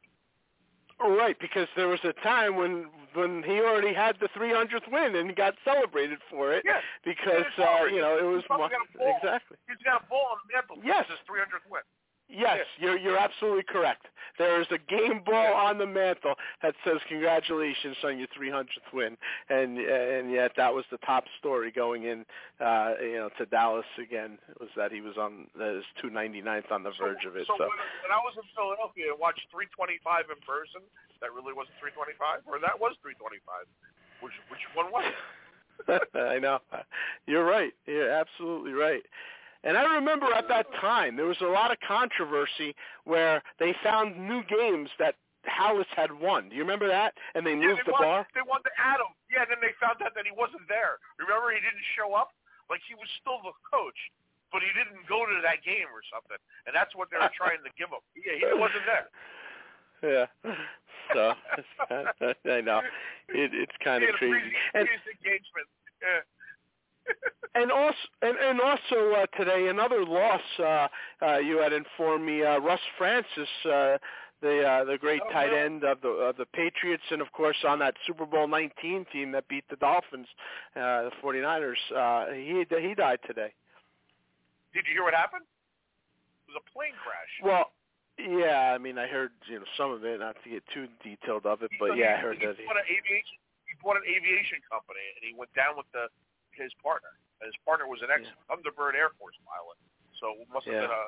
Oh, right, because there was a time when when he already had the 300th win and got celebrated for it Yeah. because uh, you know it was he's mo- got a ball. exactly. He's got a ball on the mantle. Yes. His 300th win. Yes, you're you're absolutely correct. There is a game ball on the mantle that says congratulations on your 300th win, and and yet that was the top story going in, uh, you know, to Dallas again was that he was on his 299th on the verge of it. So, So, when, when I was in Philadelphia and watched 325 in person, that really wasn't 325, or that was 325. Which which one was it? [LAUGHS] I know. You're right. You're absolutely right. And I remember at that time there was a lot of controversy where they found new games that Halas had won. Do you remember that? And they Yeah, moved they the won, bar. They won to Adam. Yeah, and then they found out that he wasn't there. Remember, he didn't show up. Like he was still the coach, but he didn't go to that game or something. And that's what they were trying to give him. Yeah, he wasn't there. [LAUGHS] Yeah. So [LAUGHS] I know it, it's kind of crazy. And engagement. Yeah. And also and, and also uh, today another loss. Uh, uh, you had informed me, uh, Russ Francis, uh, the uh, the great Oh, tight end of the of the Patriots, and of course on that Super Bowl 19 team that beat the Dolphins, uh, the 49ers. Uh, he he died today. Did you hear what happened? It was a plane crash. Well, yeah, I mean I heard you know some of it, not to get too detailed of it, but yeah, I he, heard he that. He, bought an aviation. He bought an aviation company, and he went down with the his partner. His partner was an ex Thunderbird Air Force pilot, so it must have Yeah. been a,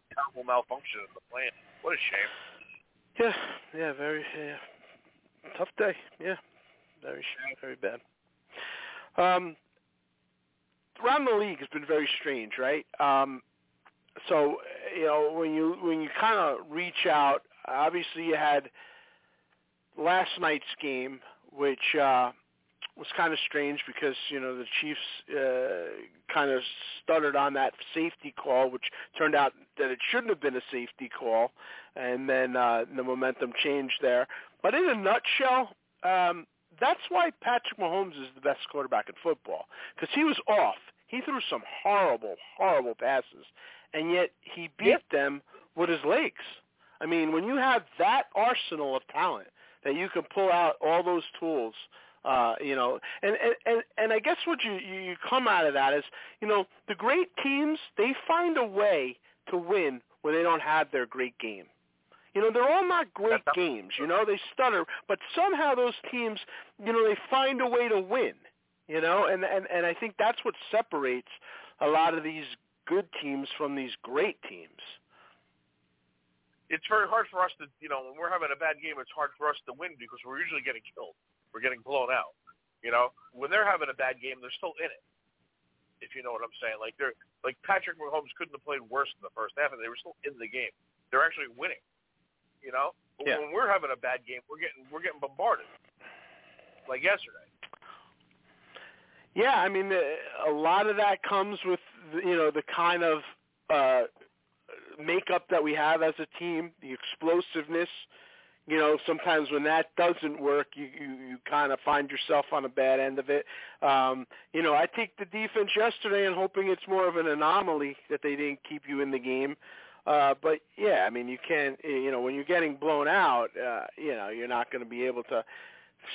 a terrible malfunction in the plane. What a shame. Yeah, yeah, very yeah. tough day. Yeah, very very bad. Um, around the league has been very strange, right? Um, so you know when you when you kind of reach out, obviously you had last night's game, which uh, was kind of strange because you know the Chiefs uh, kind of stuttered on that safety call, which turned out that it shouldn't have been a safety call, and then uh, the momentum changed there. But in a nutshell, um, that's why Patrick Mahomes is the best quarterback in football because he was off. He threw some horrible, horrible passes, and yet he beat them with his legs. I mean, when you have that arsenal of talent that you can pull out all those tools, uh, you know, and, and and and I guess what you you come out of that is, you know, the great teams they find a way to win when they don't have their great game. You know, they're all not great games. You know, they stutter, but somehow those teams, you know, they find a way to win. You know, and and and I think that's what separates a lot of these good teams from these great teams. It's very hard for us to, you know, when we're having a bad game, it's hard for us to win because we're usually getting killed. We're getting blown out. You know, when they're having a bad game, they're still in it. If you know what I'm saying, like they're like Patrick Mahomes couldn't have played worse in the first half, and they were still in the game. They're actually winning. You know, but Yeah. when we're having a bad game, we're getting we're getting bombarded. Like yesterday. Yeah, I mean, the, a lot of that comes with you know the kind of uh, makeup that we have as a team, the explosiveness. You know, sometimes when that doesn't work, you you, you kind of find yourself on a bad end of it. Um, you know, I take the defense yesterday and hoping it's more of an anomaly that they didn't keep you in the game. Uh, but yeah, I mean, you can't. You know, when you're getting blown out, uh, you know, you're not going to be able to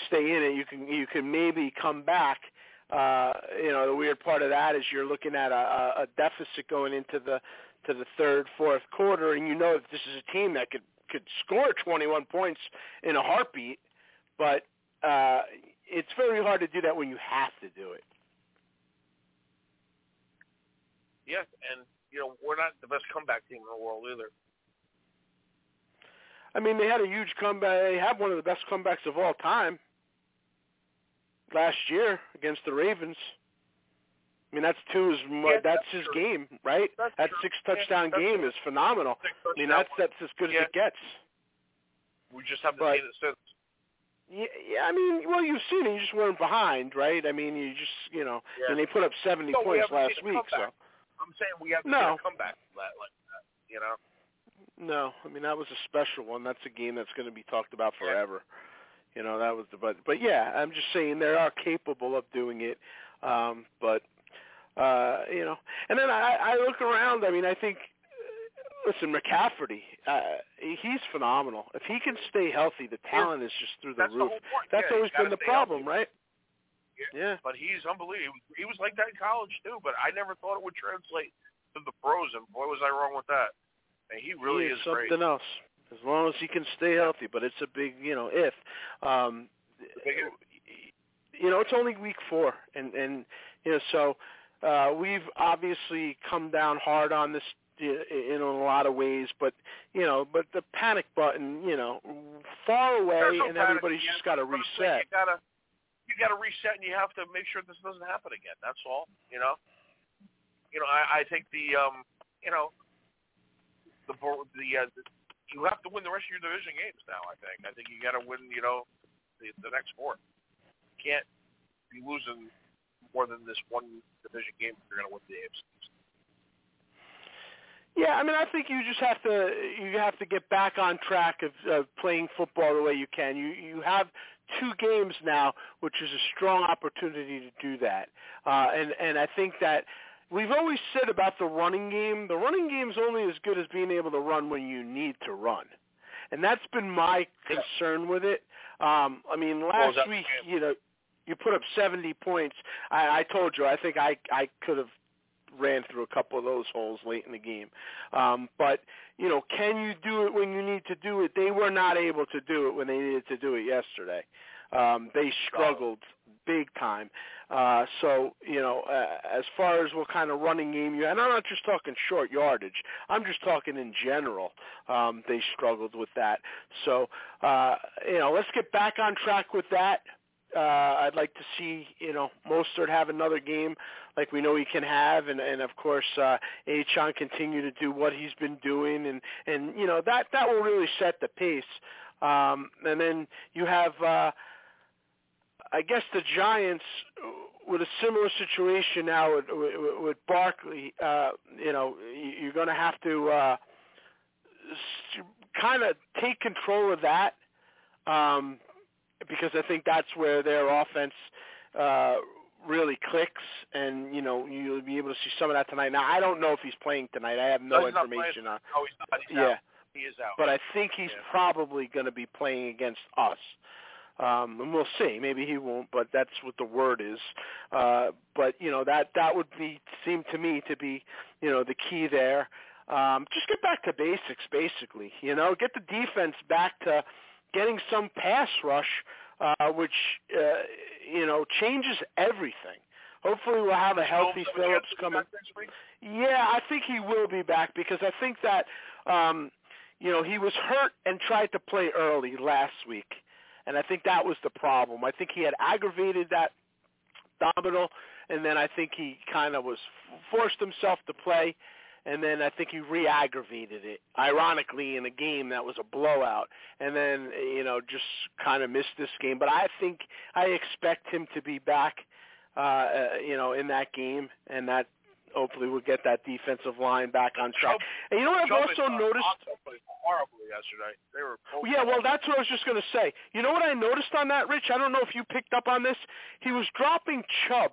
stay in it. You can you can maybe come back. Uh, you know, the weird part of that is you're looking at a, a deficit going into the to the third, fourth quarter, and you know that this is a team that could could score 21 points in a heartbeat, but uh, it's very hard to do that when you have to do it. Yeah, and you know we're not the best comeback team in the world either. I mean, they had a huge comeback. They have one of the best comebacks of all time last year against the Ravens. I mean, that's two is Yeah, that's, that's his true. game, right? That's that six touchdown that's game true. is phenomenal. I mean, that's that's as good Yeah. as it gets. We just haven't But- seen it since. Yeah, yeah, I mean, well, you've seen it. You just weren't behind, right? I mean, you just, you know, Yeah. and they put up 70 No, points haven't last week, so. I'm saying we haven't No. seen a comeback like, like that. You know. no. I mean, that was a special one. That's a game that's going to be talked about forever. You know, that was the but. But yeah, I'm just saying they are capable of doing it. Um, but uh, you know, and then I, I look around. I mean, I think listen, McCafferty, uh, he's phenomenal. If he can stay healthy, the talent is just through the That's roof. the. That's yeah, always been the problem, healthy. right? Yeah. But he's unbelievable. He was like that in college too. But I never thought it would translate to the pros, and boy, was I wrong with that. And he really he is is something great. else. As long as he can stay healthy, but it's a big, you know, if. Um, you know, it's only week four, and and you know, so uh, we've obviously come down hard on this in a lot of ways, but you know, but the panic button, you know, far away, no and everybody's just got to but it's like reset. You gotta, you gotta reset, and you have to make sure this doesn't happen again. That's all. You know. You know, I, I think the, um, you know, the the, uh, the you have to win the rest of your division games now. I think. I think you got to win. You know, the the next four. You can't be losing more than this one division game if you're going to win the games. Yeah, I mean, I think you just have to you have to get back on track of, of playing football the way you can. You you have two games now, which is a strong opportunity to do that. Uh, and and I think that we've always said about the running game, the running game's only as good as being able to run when you need to run. And that's been my concern with it. Um, I mean, last week, you know, you put up 70 points. I, I told you, I think I I could have ran through a couple of those holes late in the game. Um, but you know, can you do it when you need to do it? They were not able to do it when they needed to do it yesterday. Um, they struggled big time. Uh, so you know, uh, as far as what kind of running game you, and I'm not just talking short yardage. I'm just talking in general. Um, they struggled with that. So uh, you know, let's get back on track with that. Uh, I'd like to see you know Mostert have another game like we know he can have, and and of course uh, Achane continue to do what he's been doing, and and you know that that will really set the pace. Um, and then you have, uh, I guess, the Giants with a similar situation now with, with, with Barkley. Uh, you know, you're going to have to uh, kind of take control of that. Um, because I think that's where their offense uh, really clicks, and you know you'll be able to see some of that tonight. Now I don't know if he's playing tonight. I have no No, information on. No, he's not. He's Yeah, out. He is out. but I think he's Yeah. probably going to be playing against us. Um, and we'll see. Maybe he won't, but that's what the word is. Uh, but you know that that would be seem to me to be you know the key there. Um, just get back to basics, basically. You know, get the defense back to getting some pass rush, uh, which uh, you know changes everything. Hopefully, we'll have a healthy Phillips coming. back next week? Yeah, I think he will be back because I think that um you know, he was hurt and tried to play early last week. And I think that was the problem. I think he had aggravated that abdominal and then I think he kind of was forced himself to play and then I think he re-aggravated it ironically in a game that was a blowout and then you know just kind of missed this game but I think I expect him to be back uh, uh you know in that game and that hopefully we'll get that defensive line back on track. And you know what I've Chubb also and, uh, noticed? Horribly yesterday. They were Yeah, well, that's what I was just going to say. You know what I noticed on that, Rich? I don't know if you picked up on this. He was dropping Chubb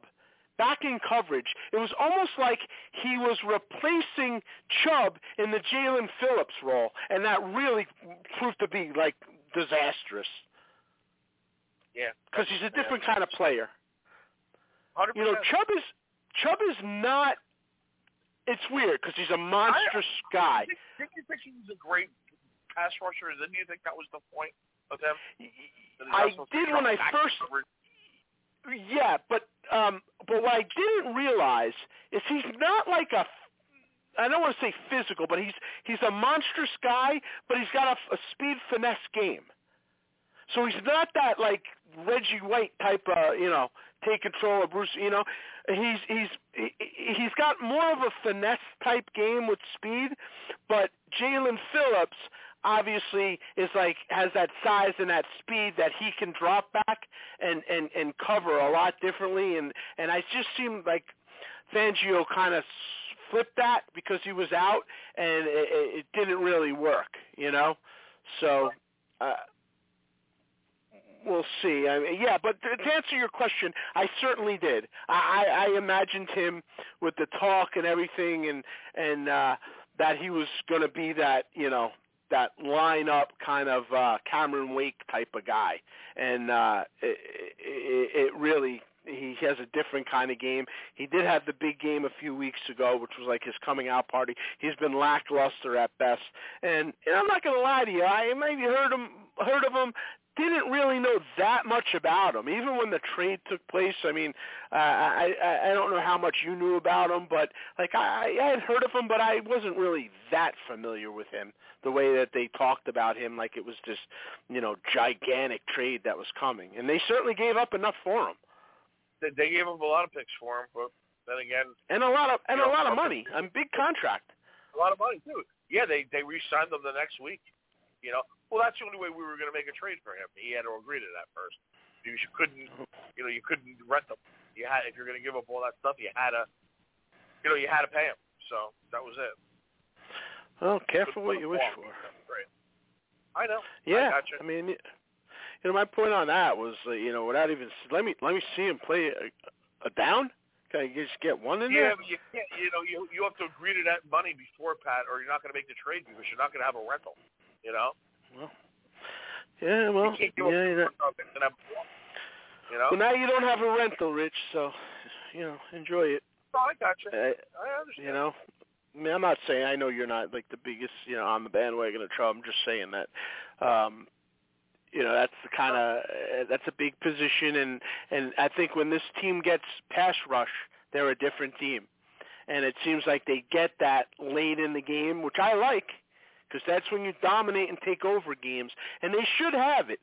back in coverage. It was almost like he was replacing Chubb in the Jaelan Phillips role, and that really proved to be like disastrous yeah. because he's a different kind of player. 100%. You know, Chubb is Chubb is not. It's weird because he's a monstrous guy. Did, you think he was a great pass rusher? Didn't you think that was the point of him? That he's not I did when I first. coverage? Yeah, but um, but what I didn't realize is he's not like a. I don't want to say physical, but he's he's a monstrous guy, but he's got a, a speed finesse game. So he's not that like Reggie White type of you know take control of Bruce. You know, he's he's he, he's got more of a finesse type game with speed, but Jaelan Phillips obviously is like has that size and that speed that he can drop back and and and cover a lot differently and and I just seemed like Fangio kind of flipped that because he was out and it, it didn't really work, you know. So uh we'll see. I mean, yeah, but to to answer your question, I certainly did. I, I I imagined him with the talk and everything, and and uh, that he was going to be that you know that lineup kind of uh, Cameron Wake type of guy, and uh, it, it, it really he has a different kind of game. He did have the big game a few weeks ago, which was like his coming out party. He's been lackluster at best, and, and I'm not going to lie to you. I maybe heard him heard of him didn't really know that much about him. Even when the trade took place, I mean, uh, I I don't know how much you knew about him, but like I, I had heard of him, but I wasn't really that familiar with him. The way that they talked about him, like it was this, you know, gigantic trade that was coming, and they certainly gave up enough for him. They, they gave up a lot of picks for him, but then again, and a lot of and you know, a lot of money, a big contract. A lot of money too. Yeah, they they re-signed him the next week. You know, well, that's the only way we were going to make a trade for him. He had to agree to that first. You couldn't, you know, you couldn't rent him. You had if you're going to give up all that stuff, you had to, you know, you had to pay him. So that was it. Well, careful what you wish for. I know. Yeah, I, I mean, you know, my point on that was, uh, you know, without even let me let me see him play a, a down. Can I just get one in yeah, there? but you can't. You know, you you have to agree to that money before Pat, or you're not going to make the trade because you're not going to have a rental. You know. Well, yeah, well, you yeah, up that, you know. Well, now you don't have a rental, Rich, so you know, enjoy it. Oh, I got you. I, I understand. You know, I mean, I'm not saying I know you're not like the biggest, you know, on the bandwagon of Trump. I'm just saying that, um, you know, that's the kind of uh, that's a big position, and and I think when this team gets pass rush, they're a different team, and it seems like they get that late in the game, which I like, because that's when you dominate and take over games, and they should have it.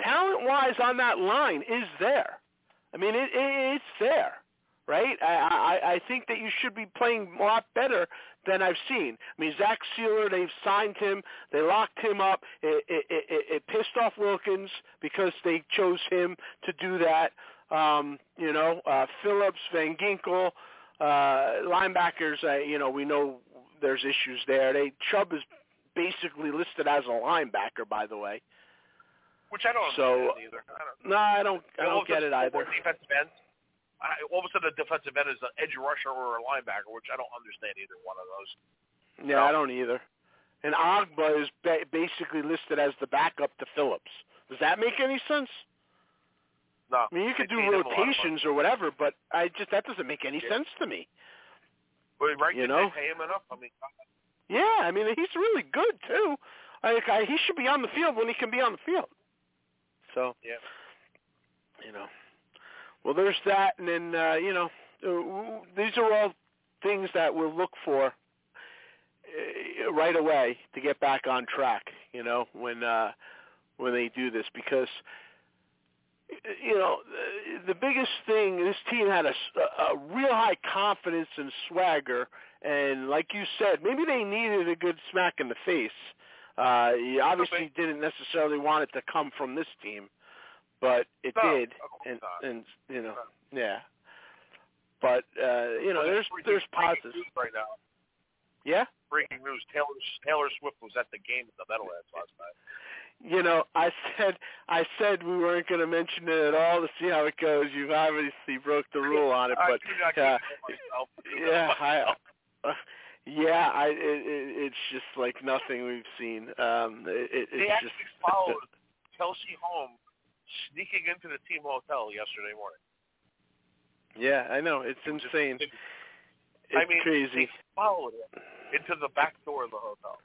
Talent-wise, on that line is there. I mean, it, it it's there right? I, I I think that you should be playing a lot better than I've seen. I mean, Zach Sieler, they've signed him, they locked him up. It, it, it, it pissed off Wilkins because they chose him to do that. Um, you know, uh, Phillips, Van Ginkel, uh, linebackers. Uh, you know, we know there's issues there. They Chubb is basically listed as a linebacker, by the way. Which I don't so, understand either. I don't, no, I don't. I don't get it either. Defensive ends. I, all of a sudden, a defensive end is an edge rusher or a linebacker, which I don't understand either one of those. Yeah, I don't either. And Ogbah is ba- basically listed as the backup to Phillips. Does that make any sense? No. I mean, you could do paid him a lot of rotations or whatever, but I just that doesn't make any Yeah. sense to me. But right, You know? they pay him enough? I mean, Yeah, I mean he's really good too. Like I, he should be on the field when he can be on the field. So yeah. you know, well, there's that, and then uh, you know, uh, these are all things that we'll look for uh, right away to get back on track. You know, when uh, when they do this, because you know the biggest thing this team had a, a real high confidence and swagger, and like you said, maybe they needed a good smack in the face. Uh, you obviously didn't necessarily want it to come from this team, but it No, did, and not. and you know, yeah. But uh, you know, there's there's positives. Right now. Yeah. Breaking news: Taylor Taylor Swift was at the game at the Meadowlands last night. You know, I said I said we weren't going to mention it at all to see how it goes. You obviously broke the rule on it, I but not uh, keep it myself. yeah, I, uh, [LAUGHS] yeah, I it, it, it's just like nothing we've seen. Um, it, it, They it's just actually followed Kelce home sneaking into the team hotel yesterday morning. yeah, I know it's insane. It's I mean, crazy. they followed him into the back door of the hotel.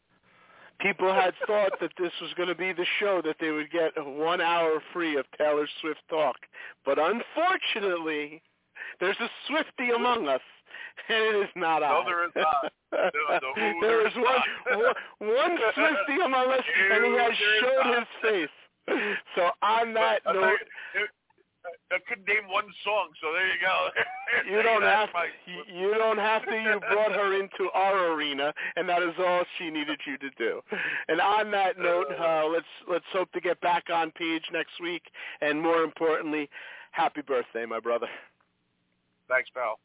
People had thought that this was going to be the show that they would get one hour free of Taylor Swift talk, but unfortunately, there's a Swifty among us, [LAUGHS] and it is not No, I. there is not. No, [LAUGHS] no, there there is one, not. one one Swifty among us, and he has showed not. his face. So on that But, uh, note, there- I couldn't name one song, so there you go. [LAUGHS] you don't have my- you, you don't have to. You brought her into our arena, and that is all she needed you to do. And on that note, uh, let's let's hope to get back on page next week, and more importantly, happy birthday, my brother. Thanks, pal.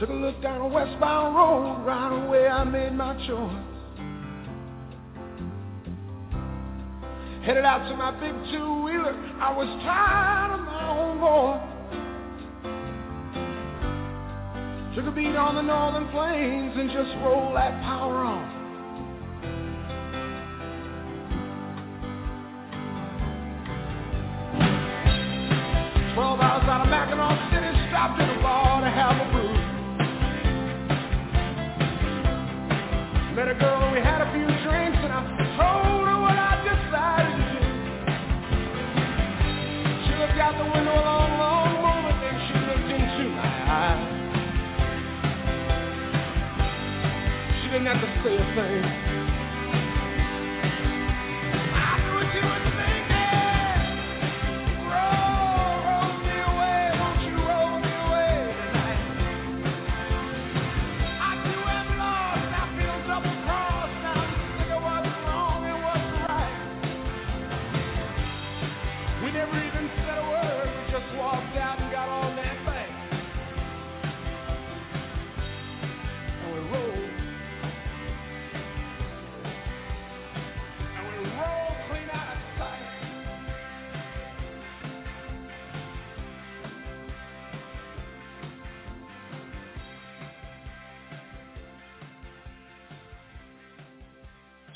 Took a look down a westbound road, right away I made my choice. Headed out to my big two wheeler, I was tired of my own boy. Took a beat on the northern plains and just rolled that power on. not to pray a thing.